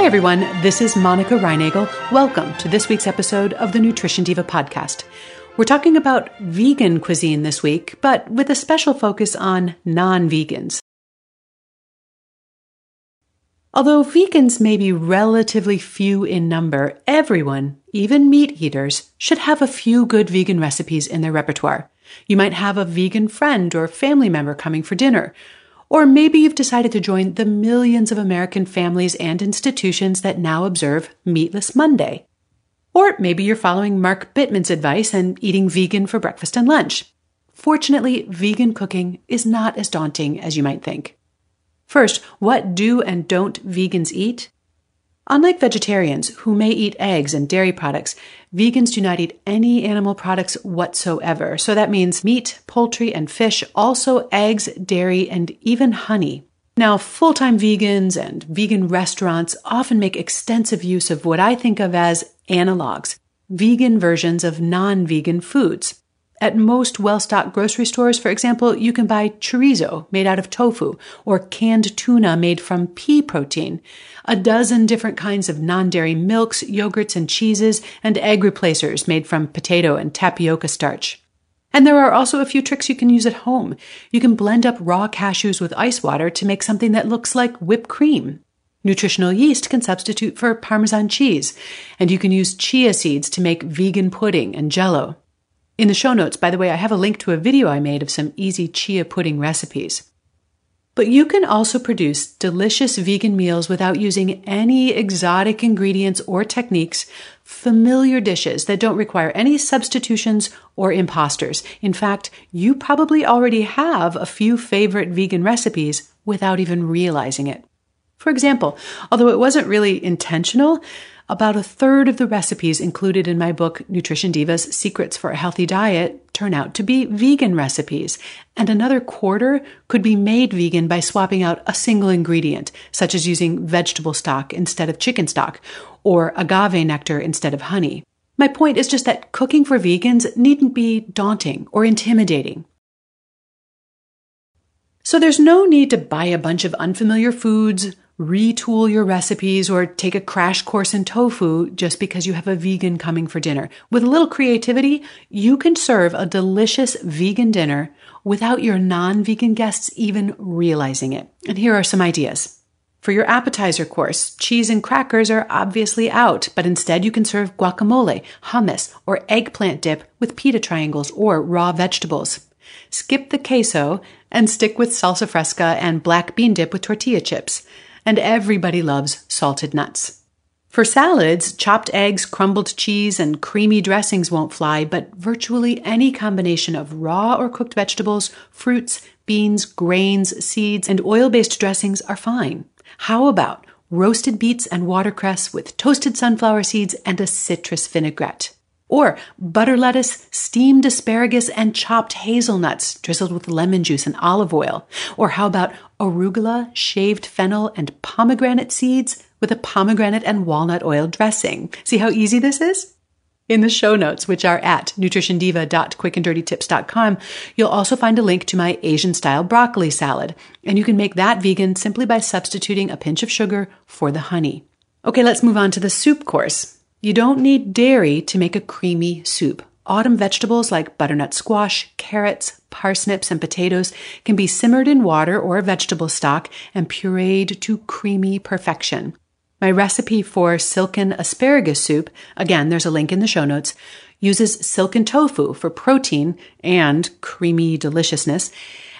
Hi, everyone. This is Monica Reinagel. Welcome to this week's episode of the Nutrition Diva podcast. We're talking about vegan cuisine this week, but with a special focus on non vegans. Although vegans may be relatively few in number, everyone, even meat eaters, should have a few good vegan recipes in their repertoire. You might have a vegan friend or family member coming for dinner, or maybe you've decided to join the millions of American families and institutions that now observe Meatless Monday. Or maybe you're following Mark Bittman's advice and eating vegan for breakfast and lunch. Fortunately, vegan cooking is not as daunting as you might think. First, what do and don't vegans eat? Unlike vegetarians who may eat eggs and dairy products, vegans do not eat any animal products whatsoever. So that means meat, poultry, and fish, also eggs, dairy, and even honey. Now, full time vegans and vegan restaurants often make extensive use of what I think of as analogs, vegan versions of non vegan foods. At most well stocked grocery stores, for example, you can buy chorizo made out of tofu or canned tuna made from pea protein, a dozen different kinds of non dairy milks, yogurts, and cheeses, and egg replacers made from potato and tapioca starch. And there are also a few tricks you can use at home. You can blend up raw cashews with ice water to make something that looks like whipped cream. Nutritional yeast can substitute for Parmesan cheese, and you can use chia seeds to make vegan pudding and jello. In the show notes, by the way, I have a link to a video I made of some easy chia pudding recipes. But you can also produce delicious vegan meals without using any exotic ingredients or techniques, familiar dishes that don't require any substitutions or imposters. In fact, you probably already have a few favorite vegan recipes without even realizing it. For example, although it wasn't really intentional, about a third of the recipes included in my book, Nutrition Divas Secrets for a Healthy Diet, turn out to be vegan recipes, and another quarter could be made vegan by swapping out a single ingredient, such as using vegetable stock instead of chicken stock, or agave nectar instead of honey. My point is just that cooking for vegans needn't be daunting or intimidating. So there's no need to buy a bunch of unfamiliar foods, retool your recipes or take a crash course in tofu just because you have a vegan coming for dinner. With a little creativity, you can serve a delicious vegan dinner without your non vegan guests even realizing it. And here are some ideas. For your appetizer course, cheese and crackers are obviously out, but instead you can serve guacamole, hummus, or eggplant dip with pita triangles or raw vegetables. Skip the queso and stick with salsa fresca and black bean dip with tortilla chips and everybody loves salted nuts. For salads, chopped eggs, crumbled cheese, and creamy dressings won't fly, but virtually any combination of raw or cooked vegetables, fruits, beans, grains, seeds, and oil based dressings are fine. How about roasted beets and watercress with toasted sunflower seeds and a citrus vinaigrette? Or butter lettuce, steamed asparagus, and chopped hazelnuts drizzled with lemon juice and olive oil. Or how about arugula, shaved fennel, and pomegranate seeds with a pomegranate and walnut oil dressing? See how easy this is? In the show notes, which are at nutritiondiva.quickanddirtytips.com, you'll also find a link to my Asian style broccoli salad. And you can make that vegan simply by substituting a pinch of sugar for the honey. Okay, let's move on to the soup course. You don't need dairy to make a creamy soup. Autumn vegetables like butternut squash, carrots, parsnips, and potatoes can be simmered in water or vegetable stock and pureed to creamy perfection. My recipe for silken asparagus soup, again, there's a link in the show notes, uses silken tofu for protein and creamy deliciousness,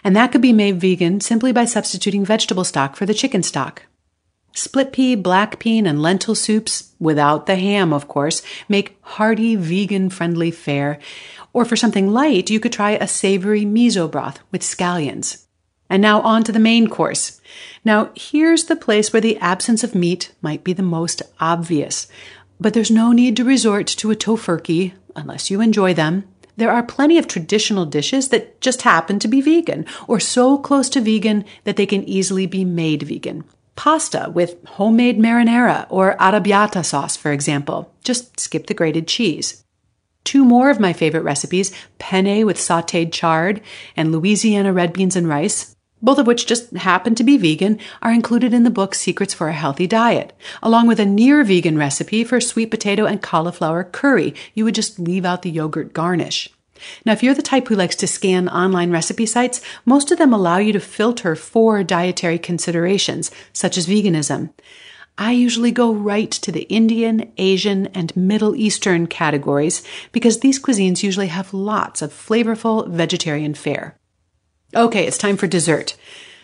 and that could be made vegan simply by substituting vegetable stock for the chicken stock. Split pea, black bean, and lentil soups, without the ham, of course, make hearty, vegan friendly fare. Or for something light, you could try a savory miso broth with scallions. And now on to the main course. Now, here's the place where the absence of meat might be the most obvious. But there's no need to resort to a tofurkey unless you enjoy them. There are plenty of traditional dishes that just happen to be vegan or so close to vegan that they can easily be made vegan pasta with homemade marinara or arrabbiata sauce, for example. Just skip the grated cheese. Two more of my favorite recipes, penne with sauteed chard and Louisiana red beans and rice. both of which just happen to be vegan, are included in the book Secrets for a Healthy Diet, along with a near vegan recipe for sweet potato and cauliflower curry. You would just leave out the yogurt garnish. Now, if you're the type who likes to scan online recipe sites, most of them allow you to filter for dietary considerations, such as veganism. I usually go right to the Indian, Asian, and Middle Eastern categories because these cuisines usually have lots of flavorful vegetarian fare. Okay, it's time for dessert.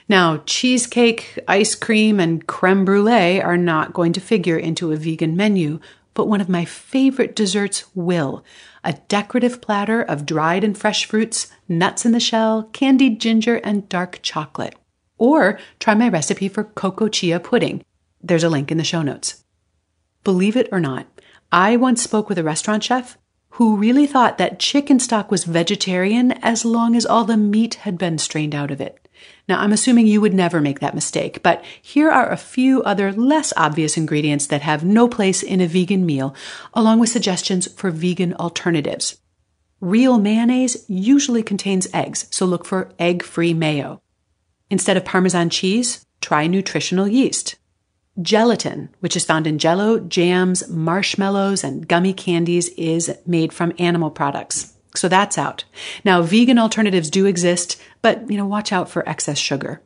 Now, cheesecake, ice cream, and creme brulee are not going to figure into a vegan menu, but one of my favorite desserts will a decorative platter of dried and fresh fruits, nuts in the shell, candied ginger, and dark chocolate. Or try my recipe for cocoa chia pudding. There's a link in the show notes. Believe it or not, I once spoke with a restaurant chef who really thought that chicken stock was vegetarian as long as all the meat had been strained out of it. Now, I'm assuming you would never make that mistake, but here are a few other less obvious ingredients that have no place in a vegan meal, along with suggestions for vegan alternatives. Real mayonnaise usually contains eggs, so look for egg free mayo. Instead of Parmesan cheese, try nutritional yeast. Gelatin, which is found in jello, jams, marshmallows, and gummy candies, is made from animal products. So that's out. Now, vegan alternatives do exist, but you know, watch out for excess sugar.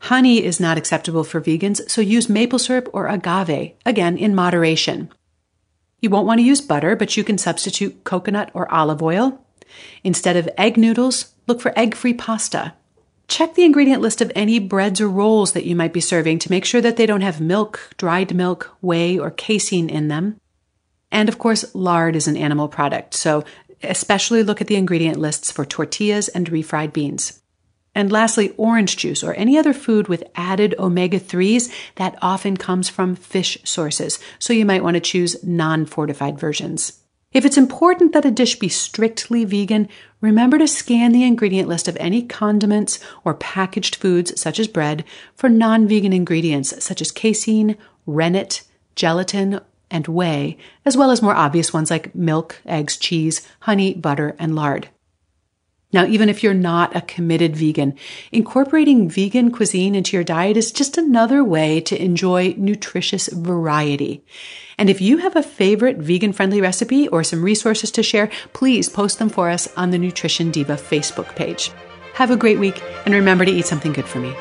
Honey is not acceptable for vegans, so use maple syrup or agave, again in moderation. You won't want to use butter, but you can substitute coconut or olive oil. Instead of egg noodles, look for egg free pasta. Check the ingredient list of any breads or rolls that you might be serving to make sure that they don't have milk, dried milk, whey, or casein in them. And of course, lard is an animal product, so especially look at the ingredient lists for tortillas and refried beans. And lastly, orange juice or any other food with added omega 3s that often comes from fish sources, so you might want to choose non fortified versions. If it's important that a dish be strictly vegan, remember to scan the ingredient list of any condiments or packaged foods, such as bread, for non vegan ingredients such as casein, rennet, gelatin, and whey, as well as more obvious ones like milk, eggs, cheese, honey, butter, and lard. Now, even if you're not a committed vegan, incorporating vegan cuisine into your diet is just another way to enjoy nutritious variety. And if you have a favorite vegan friendly recipe or some resources to share, please post them for us on the Nutrition Diva Facebook page. Have a great week and remember to eat something good for me.